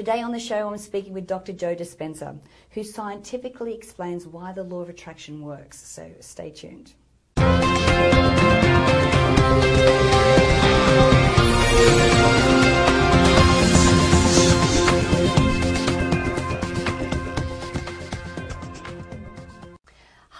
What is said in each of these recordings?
Today on the show, I'm speaking with Dr. Joe Dispenza, who scientifically explains why the law of attraction works. So stay tuned.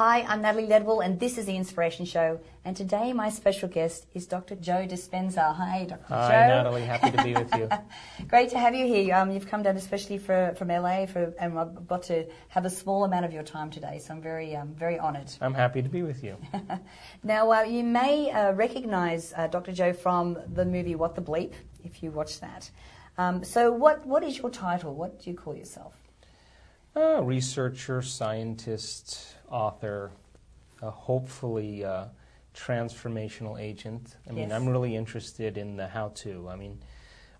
Hi, I'm Natalie Ledwell, and this is The Inspiration Show. And today, my special guest is Dr. Joe Dispenza. Hi, Dr. Joe. Hi, Joe. Natalie. Happy to be with you. Great to have you here. Um, you've come down especially for, from LA, for, and I've got to have a small amount of your time today, so I'm very, um, very honoured. I'm happy to be with you. now, uh, you may uh, recognise uh, Dr. Joe from the movie What the Bleep, if you watch that. Um, so, what, what is your title? What do you call yourself? Uh, researcher, scientist, author, uh, hopefully uh, transformational agent. I mean, Yes. I'm really interested in the how to. I mean,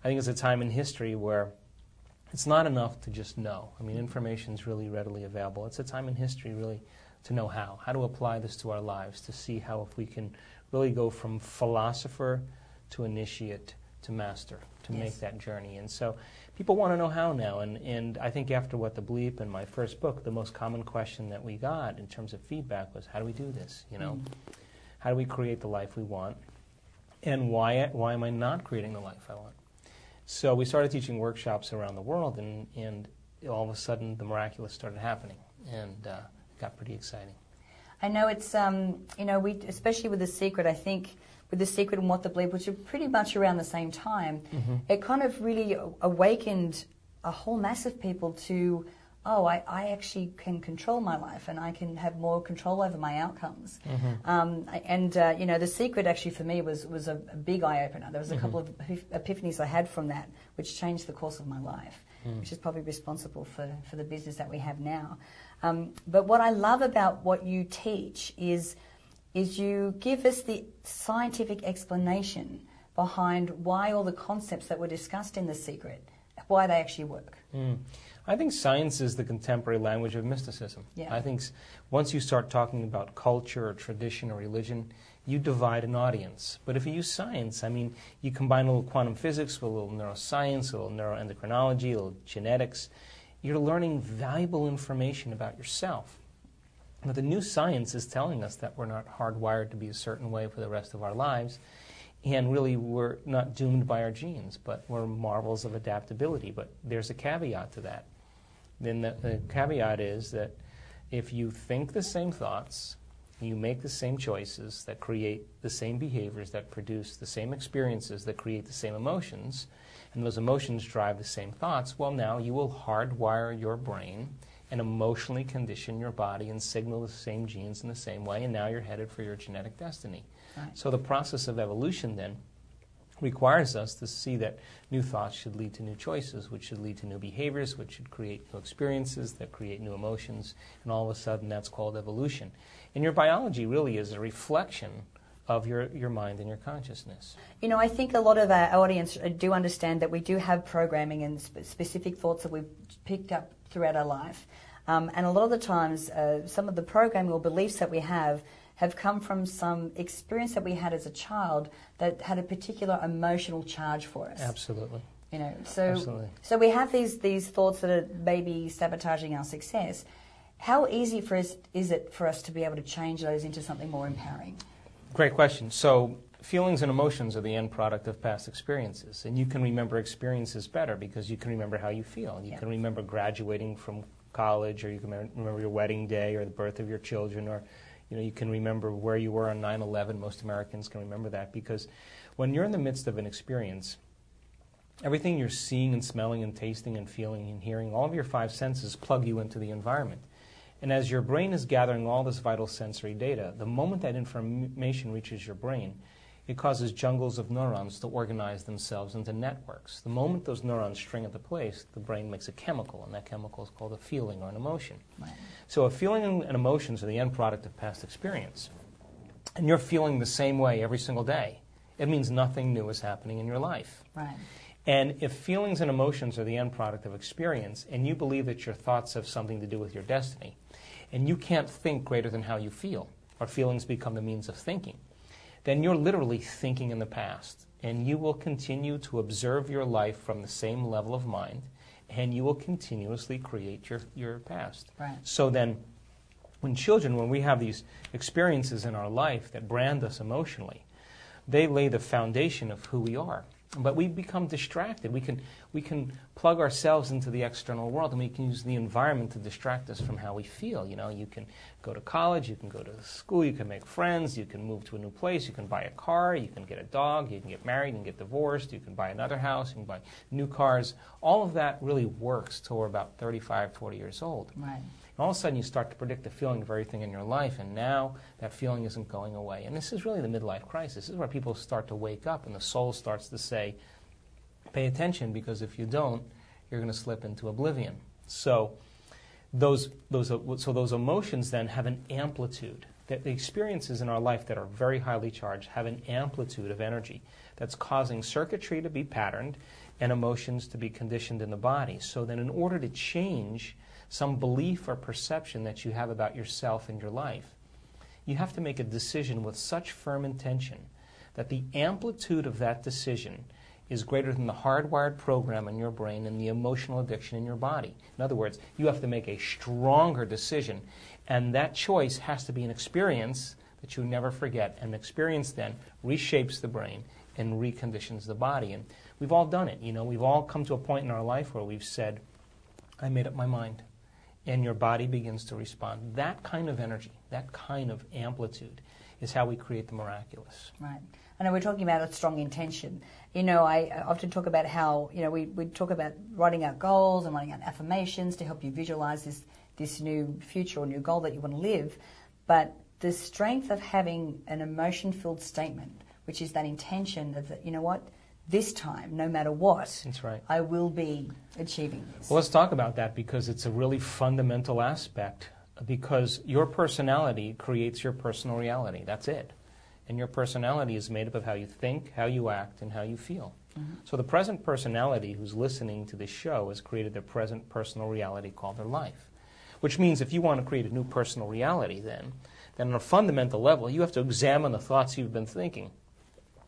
I think it's a time in history where it's not enough to just know. I mean, information is really readily available. It's a time in history, really, to know how, how to apply this to our lives, to see how if we can really go from philosopher to initiate to master, to Yes. make that journey. And so people want to know how now. And, and I think after What the Bleep and my first book, the most common question that we got in terms of feedback was, how do we do this? You know, how do we create the life we want? And why, why am I not creating the life I want? So we started teaching workshops around the world, and, and all of a sudden the miraculous started happening, and uh, it got pretty exciting. I know it's, um, you know, we, especially with The Secret, I think with The Secret and What the Bleep, which are pretty much around the same time, it kind of really awakened a whole mass of people to, oh, I, I actually can control my life and I can have more control over my outcomes. Um, and, uh, you know, The Secret actually for me was, was a, a big eye opener. There was a couple of epiphanies I had from that, which changed the course of my life, which is probably responsible for, for the business that we have now. Um, but what I love about what you teach is, is you give us the scientific explanation behind why all the concepts that were discussed in The Secret, why they actually work. Mm. I think science is the contemporary language of mysticism. Yeah. I think once you start talking about culture or tradition or religion, you divide an audience. But if you use science, I mean, you combine a little quantum physics with a little neuroscience, a little neuroendocrinology, a little genetics, you're learning valuable information about yourself. But the new science is telling us that we're not hardwired to be a certain way for the rest of our lives. And really, we're not doomed by our genes, but we're marvels of adaptability. But there's a caveat to that. Then the, the caveat is that if you think the same thoughts, you make the same choices that create the same behaviors, that produce the same experiences, that create the same emotions, and those emotions drive the same thoughts, well, now you will hardwire your brain and emotionally condition your body and signal the same genes in the same way, and now you're headed for your genetic destiny. Right. So the process of evolution then requires us to see that new thoughts should lead to new choices, which should lead to new behaviors, which should create new experiences that create new emotions, and all of a sudden that's called evolution. And your biology really is a reflection of your, your mind and your consciousness. You know, I think a lot of our audience do understand that we do have programming and sp- specific thoughts that we've picked up throughout our life. Um, and a lot of the times, uh, some of the programming or beliefs that we have have come from some experience that we had as a child that had a particular emotional charge for us. Absolutely. You know, so Absolutely. so we have these these thoughts that are maybe sabotaging our success. How easy for us is it for us to be able to change those into something more empowering? Great question. So, feelings and emotions are the end product of past experiences. And you can remember experiences better because you can remember how you feel. You Yeah. can remember graduating from college, or you can remember your wedding day, or the birth of your children, or you know, you can remember where you were on 9 11. Most Americans can remember that because when you're in the midst of an experience, everything you're seeing and smelling and tasting and feeling and hearing, all of your five senses plug you into the environment. And as your brain is gathering all this vital sensory data, the moment that information reaches your brain, it causes jungles of neurons to organize themselves into networks. The moment those neurons string into place, the brain makes a chemical, and that chemical is called a feeling or an emotion. Right. So, a feeling and emotions are the end product of past experience. And you're feeling the same way every single day. It means nothing new is happening in your life. Right. And if feelings and emotions are the end product of experience, and you believe that your thoughts have something to do with your destiny, and you can't think greater than how you feel, or feelings become the means of thinking, then you're literally thinking in the past. And you will continue to observe your life from the same level of mind, and you will continuously create your, your past. Right. So then, when children, when we have these experiences in our life that brand us emotionally, they lay the foundation of who we are. But we become distracted. We can, we can plug ourselves into the external world and we can use the environment to distract us from how we feel. You know, you can go to college, you can go to school, you can make friends, you can move to a new place, you can buy a car, you can get a dog, you can get married, can get divorced, you can buy another house, you can buy new cars. All of that really works till we're about 35, 40 years old. Right. All of a sudden, you start to predict the feeling of everything in your life, and now that feeling isn't going away. And this is really the midlife crisis. This is where people start to wake up, and the soul starts to say, pay attention, because if you don't, you're going to slip into oblivion. So, those, those, so those emotions then have an amplitude. That the experiences in our life that are very highly charged have an amplitude of energy that's causing circuitry to be patterned and emotions to be conditioned in the body. So then, in order to change some belief or perception that you have about yourself and your life, you have to make a decision with such firm intention that the amplitude of that decision is greater than the hardwired program in your brain and the emotional addiction in your body. In other words, you have to make a stronger decision, and that choice has to be an experience that you never forget. And the experience then reshapes the brain and reconditions the body. And we've all done it. You know, we've all come to a point in our life where we've said, I made up my mind and your body begins to respond. That kind of energy, that kind of amplitude, is how we create the miraculous. Right. I know we're talking about a strong intention. You know, I often talk about how, you know, we, we talk about writing out goals and writing out affirmations to help you visualize this, this new future or new goal that you want to live. But the strength of having an emotion filled statement, which is that intention of, you know what, this time, no matter what, That's right. I will be achieving this. Well, let's talk about that because it's a really fundamental aspect. Because your personality creates your personal reality. That's it. And your personality is made up of how you think, how you act, and how you feel. Mm-hmm. So the present personality who's listening to this show has created their present personal reality called their life. Which means if you want to create a new personal reality, then, then on a fundamental level, you have to examine the thoughts you've been thinking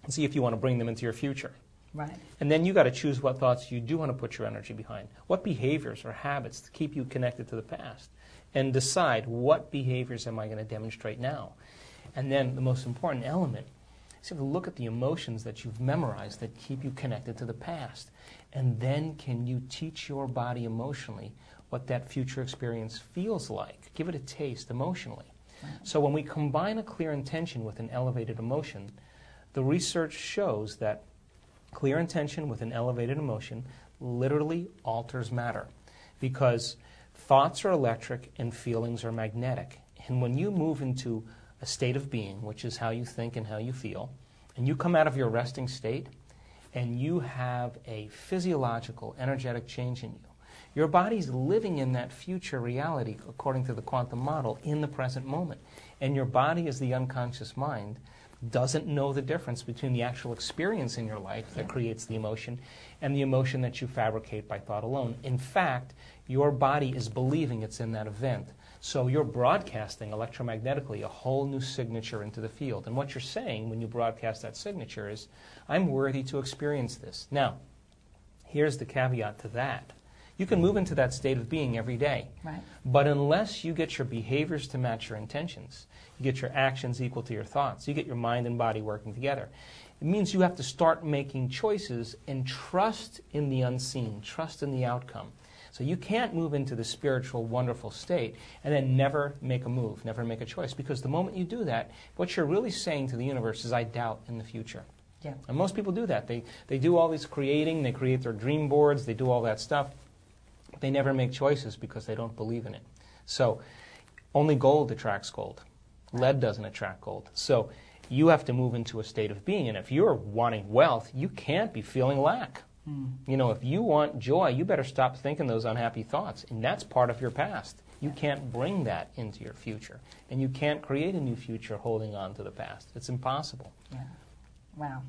and see if you want to bring them into your future. Right. And then you got to choose what thoughts you do want to put your energy behind. What behaviors or habits to keep you connected to the past? And decide what behaviors am I going to demonstrate now? And then the most important element is you have to look at the emotions that you've memorized that keep you connected to the past. And then can you teach your body emotionally what that future experience feels like? Give it a taste emotionally. So when we combine a clear intention with an elevated emotion, the research shows that Clear intention with an elevated emotion literally alters matter because thoughts are electric and feelings are magnetic. And when you move into a state of being, which is how you think and how you feel, and you come out of your resting state and you have a physiological, energetic change in you, your body's living in that future reality according to the quantum model in the present moment. And your body is the unconscious mind doesn't know the difference between the actual experience in your life that creates the emotion and the emotion that you fabricate by thought alone. In fact, your body is believing it's in that event. So you're broadcasting electromagnetically a whole new signature into the field. And what you're saying when you broadcast that signature is, I'm worthy to experience this. Now, here's the caveat to that. You can move into that state of being every day. Right. But unless you get your behaviors to match your intentions, you get your actions equal to your thoughts. You get your mind and body working together. It means you have to start making choices and trust in the unseen, trust in the outcome. So you can't move into the spiritual, wonderful state and then never make a move, never make a choice. Because the moment you do that, what you're really saying to the universe is, I doubt in the future. Yeah. And most people do that. They, they do all this creating, they create their dream boards, they do all that stuff. They never make choices because they don't believe in it. So only gold attracts gold. Lead doesn't attract gold. So you have to move into a state of being. And if you're wanting wealth, you can't be feeling lack. Mm. You know, if you want joy, you better stop thinking those unhappy thoughts. And that's part of your past. You can't bring that into your future. And you can't create a new future holding on to the past. It's impossible. Yeah. Wow.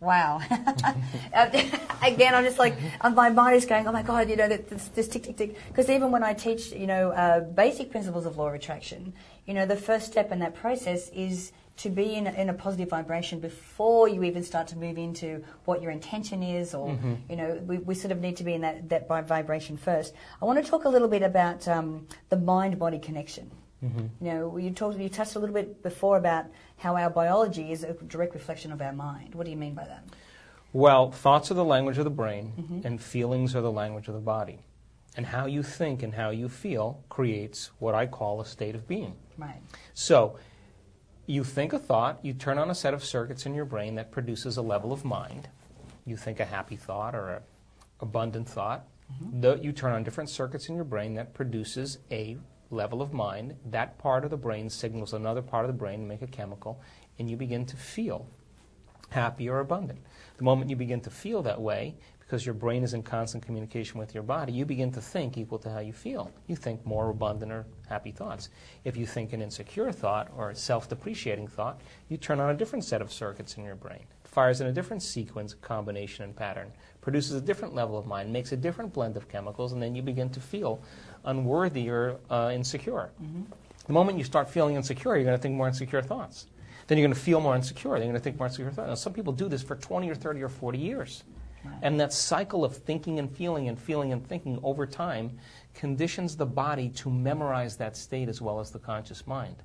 Wow. Again, I'm just like, my mind is going, oh my God, you know, this, this tick, tick, tick. Because even when I teach, you know, uh, basic principles of law of attraction, you know, the first step in that process is to be in a, in a positive vibration before you even start to move into what your intention is, or Mm-hmm. you know, we, we sort of need to be in that that vibration first. I want to talk a little bit about um, the mind-body connection. Mm-hmm. You know, you talked, you touched a little bit before about how our biology is a direct reflection of our mind. What do you mean by that? Well, thoughts are the language of the brain, Mm-hmm. and feelings are the language of the body. And how you think and how you feel creates what I call a state of being. Right. So, you think a thought, you turn on a set of circuits in your brain that produces a level of mind. You think a happy thought or a abundant thought. Tho- you turn on different circuits in your brain that produces a level of mind. That part of the brain signals another part of the brain to make a chemical, and you begin to feel happy or abundant. The moment you begin to feel that way, because your brain is in constant communication with your body, you begin to think equal to how you feel. You think more abundant or happy thoughts. If you think an insecure thought or a self depreciating thought, you turn on a different set of circuits in your brain. It fires in a different sequence, combination, and pattern, produces a different level of mind, makes a different blend of chemicals, and then you begin to feel unworthy or uh, insecure. The moment you start feeling insecure, you're going to think more insecure thoughts. Then you're going to feel more insecure. Then you're going to think more insecure thoughts. Now, some people do this for 20 or 30 or 40 years. Right. And that cycle of thinking and feeling and feeling and thinking over time conditions the body to memorize that state as well as the conscious mind.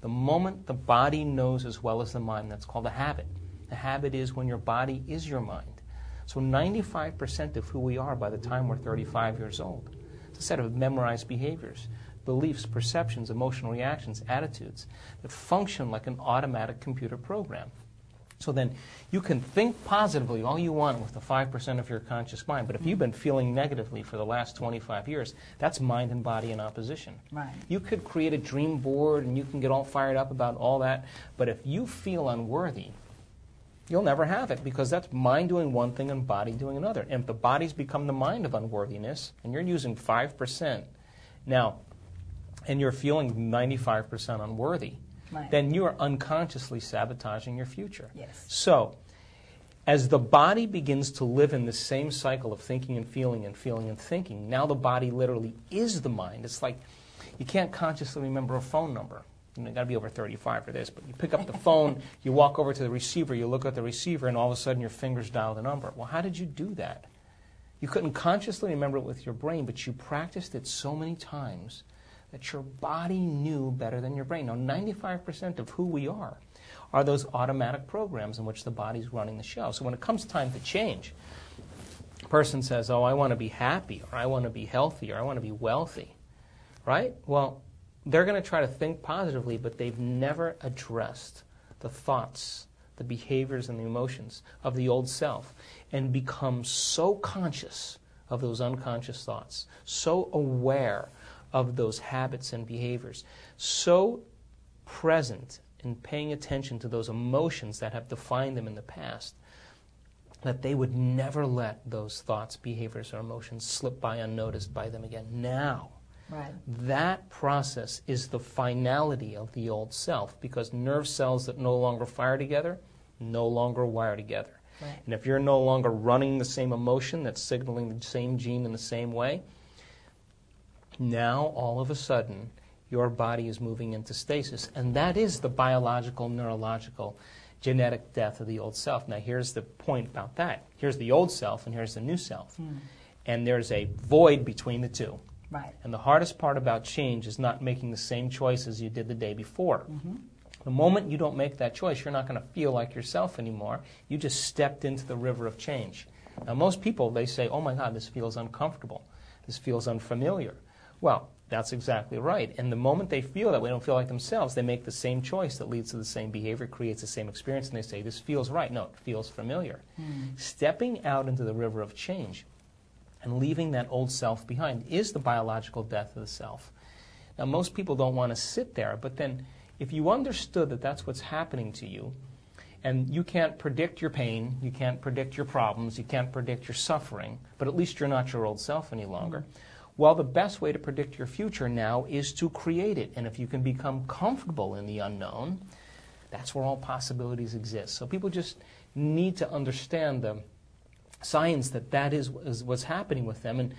The moment the body knows as well as the mind, that's called a habit. A habit is when your body is your mind. So 95% of who we are by the time we're 35 years old. A set of memorized behaviors, beliefs, perceptions, emotional reactions, attitudes that function like an automatic computer program. So then you can think positively all you want with the 5% of your conscious mind, but if you've been feeling negatively for the last 25 years, that's mind and body in opposition. Right. You could create a dream board and you can get all fired up about all that, but if you feel unworthy, you'll never have it because that's mind doing one thing and body doing another. And if the body's become the mind of unworthiness and you're using 5%, now, and you're feeling 95% unworthy, Right. then you are unconsciously sabotaging your future. Yes. So, as the body begins to live in the same cycle of thinking and feeling and feeling and thinking, now the body literally is the mind. It's like you can't consciously remember a phone number. You know, got to be over 35 for this, but you pick up the phone, you walk over to the receiver, you look at the receiver, and all of a sudden your fingers dial the number. Well, how did you do that? You couldn't consciously remember it with your brain, but you practiced it so many times that your body knew better than your brain. Now, 95% of who we are are those automatic programs in which the body's running the show. So when it comes time to change, a person says, Oh, I want to be happy, or I want to be healthy, or I want to be wealthy, right? Well, they're going to try to think positively, but they've never addressed the thoughts, the behaviors, and the emotions of the old self and become so conscious of those unconscious thoughts, so aware of those habits and behaviors, so present in paying attention to those emotions that have defined them in the past that they would never let those thoughts, behaviors, or emotions slip by unnoticed by them again. Now, Right. that process is the finality of the old self because nerve cells that no longer fire together no longer wire together. Right. And if you're no longer running the same emotion that's signaling the same gene in the same way, now all of a sudden your body is moving into stasis. And that is the biological, neurological, genetic death of the old self. Now, here's the point about that here's the old self, and here's the new self. Hmm. And there's a void between the two. Right. And the hardest part about change is not making the same choices you did the day before. Mm-hmm. The moment you don't make that choice, you're not going to feel like yourself anymore. You just stepped into the river of change. Now, most people, they say, oh my God, this feels uncomfortable. This feels unfamiliar. Well, that's exactly right. And the moment they feel that way, don't feel like themselves, they make the same choice that leads to the same behavior, creates the same experience, and they say, this feels right. No, it feels familiar. Mm. Stepping out into the river of change and leaving that old self behind is the biological death of the self. Now, most people don't want to sit there, but then if you understood that that's what's happening to you, and you can't predict your pain, you can't predict your problems, you can't predict your suffering, but at least you're not your old self any longer. Well, the best way to predict your future now is to create it. And if you can become comfortable in the unknown, that's where all possibilities exist. So people just need to understand the science that that is, is what's happening with them. And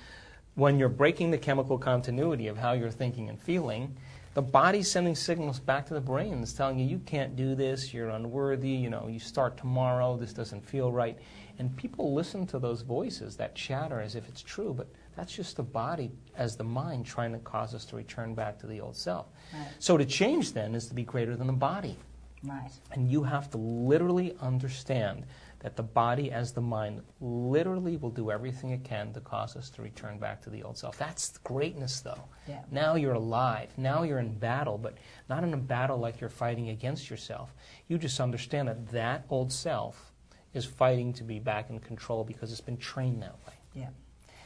when you're breaking the chemical continuity of how you're thinking and feeling, the body's sending signals back to the brain. It's telling you, you can't do this, you're unworthy, you know, you start tomorrow, this doesn't feel right. And people listen to those voices, that chatter, as if it's true, but that's just the body as the mind trying to cause us to return back to the old self. Right. So to change then is to be greater than the body. Right. And you have to literally understand that the body, as the mind, literally will do everything it can to cause us to return back to the old self. That's greatness, though. Yeah. Now you're alive. Now you're in battle, but not in a battle like you're fighting against yourself. You just understand that that old self is fighting to be back in control because it's been trained that way. Yeah.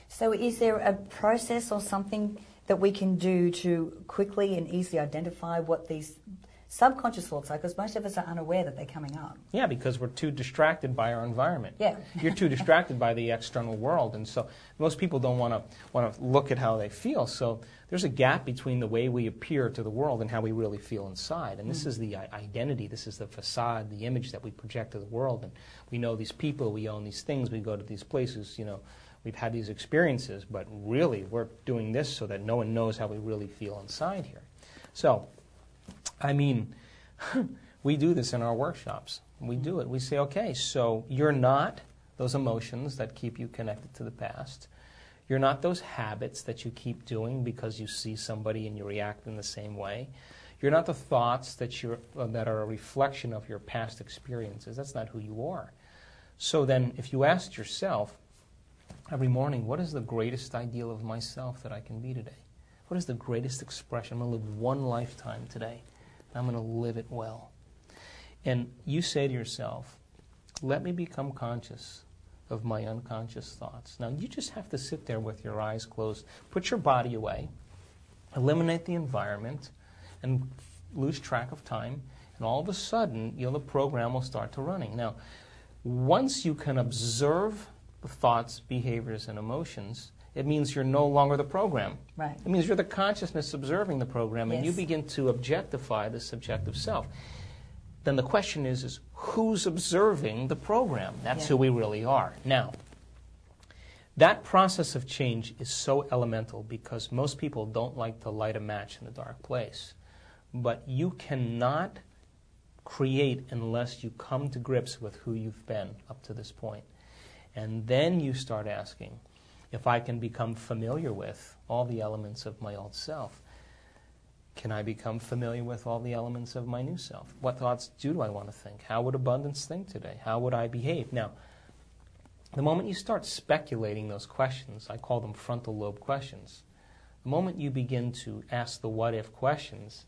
So, is there a process or something that we can do to quickly and easily identify what these subconscious thoughts are? Because most of us are unaware that they're coming up. Yeah, because we're too distracted by our environment. Yeah. You're too distracted by the external world, and so most people don't want to want to look at how they feel. So there's a gap between the way we appear to the world and how we really feel inside. And this Mm. is the identity. This is the facade, the image that we project to the world. And we know these people, we own these things, we go to these places. You know, we've had these experiences, but really we're doing this so that no one knows how we really feel inside here. So I mean, we do this in our workshops. We do it. We say, okay, so you're not those emotions that keep you connected to the past. You're not those habits that you keep doing because you see somebody and you react in the same way. You're not the thoughts that, you're, uh, that are a reflection of your past experiences. That's not who you are. So then, if you asked yourself every morning, what is the greatest ideal of myself that I can be today? What is the greatest expression? I'm going to live one lifetime today. I'm going to live it well. And you say to yourself, let me become conscious of my unconscious thoughts. Now, you just have to sit there with your eyes closed, put your body away, eliminate the environment, and lose track of time. And all of a sudden, you know, the program will start to running. Now, once you can observe the thoughts, behaviors, and emotions, it means you're no longer the program. Right. It means you're the consciousness observing the program, and you begin to objectify the subjective self. Then the question is, is who's observing the program? That's Yeah. who we really are. Now, that process of change is so elemental because most people don't like to light a match in a dark place. But you cannot create unless you come to grips with who you've been up to this point. And then you start asking if I can become familiar with all the elements of my old self. Can I become familiar with all the elements of my new self? What thoughts do I want to think? How would abundance think today? How would I behave? Now, the moment you start speculating those questions, I call them frontal lobe questions. The moment you begin to ask the what if questions,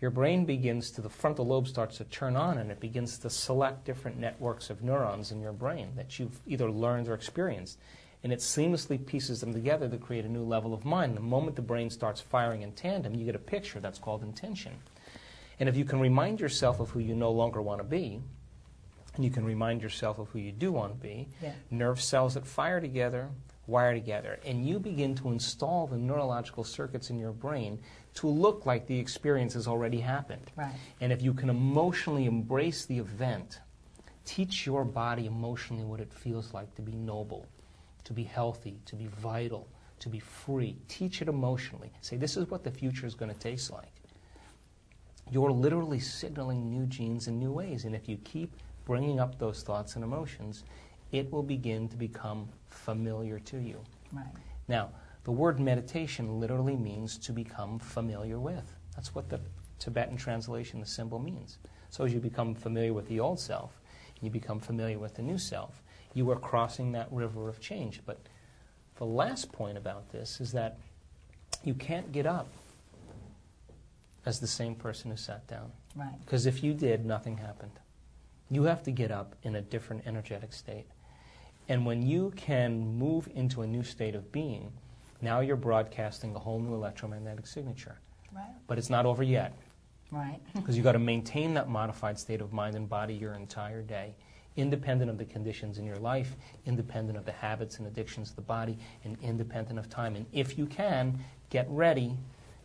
your brain begins to, the frontal lobe starts to turn on and it begins to select different networks of neurons in your brain that you've either learned or experienced. And it seamlessly pieces them together to create a new level of mind. The moment the brain starts firing in tandem, you get a picture that's called intention. And if you can remind yourself of who you no longer want to be, and you can remind yourself of who you do want to be, Yeah. nerve cells that fire together wire together, and you begin to install the neurological circuits in your brain to look like the experience has already happened. Right. And if you can emotionally embrace the event, teach your body emotionally what it feels like to be noble, to be healthy, to be vital, to be free. Teach it emotionally. Say, this is what the future is going to taste like. You're literally signaling new genes in new ways. And if you keep bringing up those thoughts and emotions, it will begin to become familiar to you. Right. Now, the word meditation literally means to become familiar with. That's what the Tibetan translation, the symbol means. So as you become familiar with the old self, you become familiar with the new self, you are crossing that river of change. But the last point about this is that you can't get up as the same person who sat down. Right. Because if you did, nothing happened. You have to get up in a different energetic state. And when you can move into a new state of being, now you're broadcasting a whole new electromagnetic signature. Right. But it's not over yet, Right. because you've got to maintain that modified state of mind and body your entire day, independent of the conditions in your life, independent of the habits and addictions of the body, and independent of time. And if you can, get ready,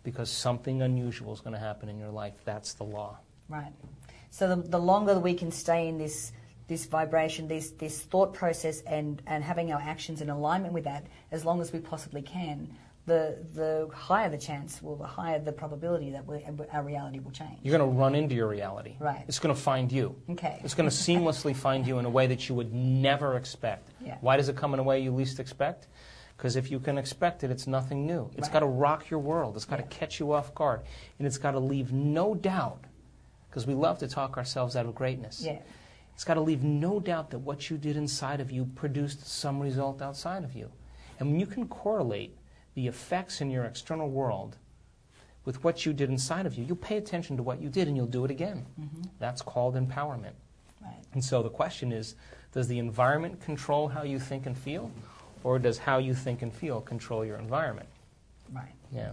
because something unusual is going to happen in your life. That's the law. Right. So the, the longer we can stay in this this vibration, this this thought process, and and having our actions in alignment with that as long as we possibly can, the the higher the chance, well, the higher the probability that we, our reality will change. You're going to run into your reality. Right. It's going to find you. Okay. It's going to seamlessly find you in a way that you would never expect. Yeah. Why does it come in a way you least expect? Because if you can expect it, it's nothing new. It's Right. got to rock your world. It's got Yeah. to catch you off guard. And it's got to leave no doubt, because we love to talk ourselves out of greatness. Yeah. It's got to leave no doubt that what you did inside of you produced some result outside of you. And when you can correlate the effects in your external world with what you did inside of you, you'll pay attention to what you did and you'll do it again. That's called empowerment. Right. And so the question is does the environment control how you think and feel? Or does how you think and feel control your environment? Right. Yeah.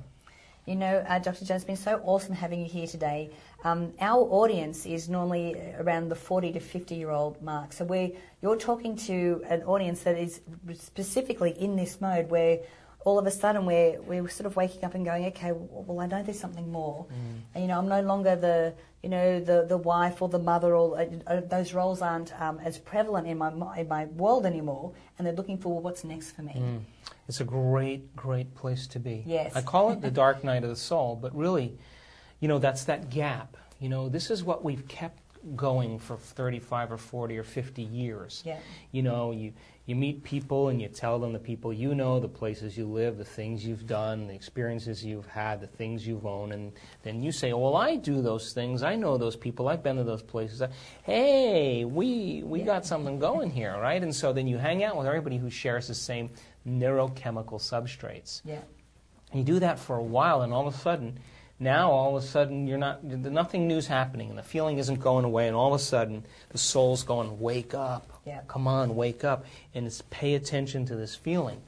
You know, uh, Dr. Jones, it's been so awesome having you here today. Um, our audience is normally around the 40 to 50 year old mark. So we you're talking to an audience that is specifically in this mode where all of a sudden we're, we're sort of waking up and going, okay, well, I know there's something more. And, you know, I'm no longer the, you know, the, the wife or the mother or uh, uh, those roles aren't um, as prevalent in my, in my world anymore. And they're looking for well, what's next for me. Mm. It's a great, great place to be. Yes. I call it the dark night of the soul, but really, you know, that's that gap. You know, this is what we've kept going for 35 or 40 or 50 years. Yeah. You know, you, you meet people and you tell them the people you know, the places you live, the things you've done, the experiences you've had, the things you've owned, and then you say, well, I do those things. I know those people. I've been to those places. Hey, we, we Yeah. got something going here, right? And so then you hang out with everybody who shares the same neurochemical substrates. Yeah. And you do that for a while, and all of a sudden, now all of a sudden you're not nothing new's happening, and the feeling isn't going away, and all of a sudden the soul's going, wake up, Yeah. come on, wake up, and it's pay attention to this feeling,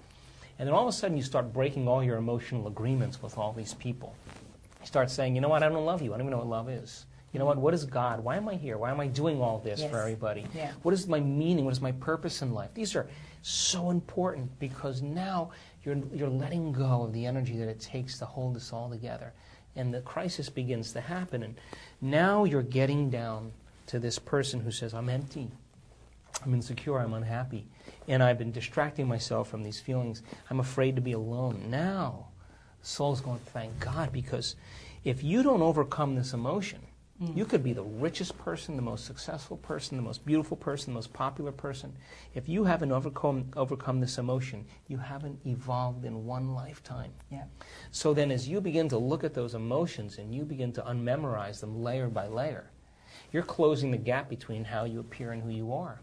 and then all of a sudden you start breaking all your emotional agreements with all these people. You start saying, you know what, I don't love you. I don't even know what love is. You know what? What is God? Why am I here? Why am I doing all this Yes. for everybody? Yeah. What is my meaning? What is my purpose in life? These are so important because now you're, you're letting go of the energy that it takes to hold this all together. And the crisis begins to happen. And now you're getting down to this person who says, I'm empty. I'm insecure. I'm unhappy. And I've been distracting myself from these feelings. I'm afraid to be alone. Now, soul's going, thank God, because if you don't overcome this emotion, Mm. you could be the richest person, the most successful person, the most beautiful person, the most popular person. If you haven't overcome, overcome this emotion, you haven't evolved in one lifetime. Yeah. So then, as you begin to look at those emotions and you begin to unmemorize them layer by layer, you're closing the gap between how you appear and who you are.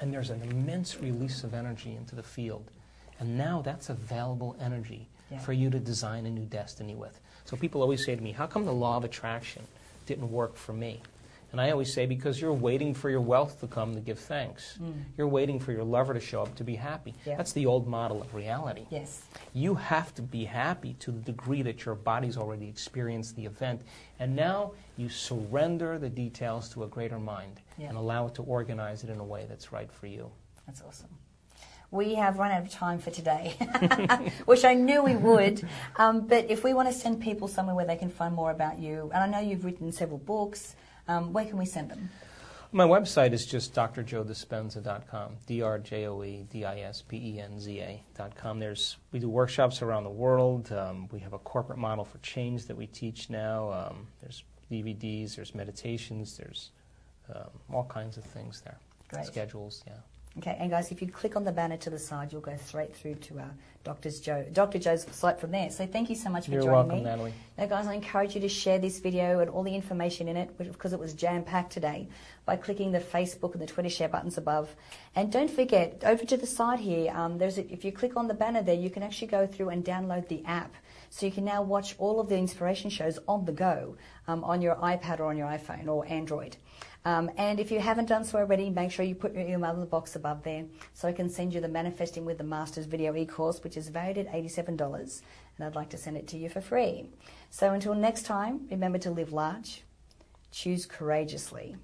And there's an immense release of energy into the field. And now that's available energy Yeah. for you to design a new destiny with. So people always say to me, How come the law of attraction didn't work for me? And I always say, Because you're waiting for your wealth to come to give thanks. Mm. You're waiting for your lover to show up to be happy. Yeah. That's the old model of reality. Yes. You have to be happy to the degree that your body's already experienced the event. And now you surrender the details to a greater mind Yeah. and allow it to organize it in a way that's right for you. That's awesome. We have run out of time for today, which I knew we would. Um, but if we want to send people somewhere where they can find more about you, and I know you've written several books, um, where can we send them? My website is just drjoedispenza.com, D-R-J-O-E-D-I-S-P-E-N-Z-A.com. There's, we do workshops around the world. Um, we have a corporate model for change that we teach now. Um, there's DVDs, there's meditations, there's um, all kinds of things there. Great. Schedules, yeah. Okay, and guys, if you click on the banner to the side, you'll go straight through to our Doctor's Joe, Dr. Joe's site from there. So thank you so much for You're joining welcome, me. Natalie. Now, guys, I encourage you to share this video and all the information in it, because it was jam packed today, by clicking the Facebook and the Twitter share buttons above. And don't forget, over to the side here, um, there's a, if you click on the banner there, you can actually go through and download the app. So you can now watch all of the inspiration shows on the go um, on your iPad or on your iPhone or Android. Um, and if you haven't done so already, make sure you put your email in the box above there so I can send you the Manifesting with the Masters video e-course, which is valued at $87. And I'd like to send it to you for free. So until next time, remember to live large, choose courageously,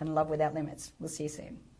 and love without limits. We'll see you soon.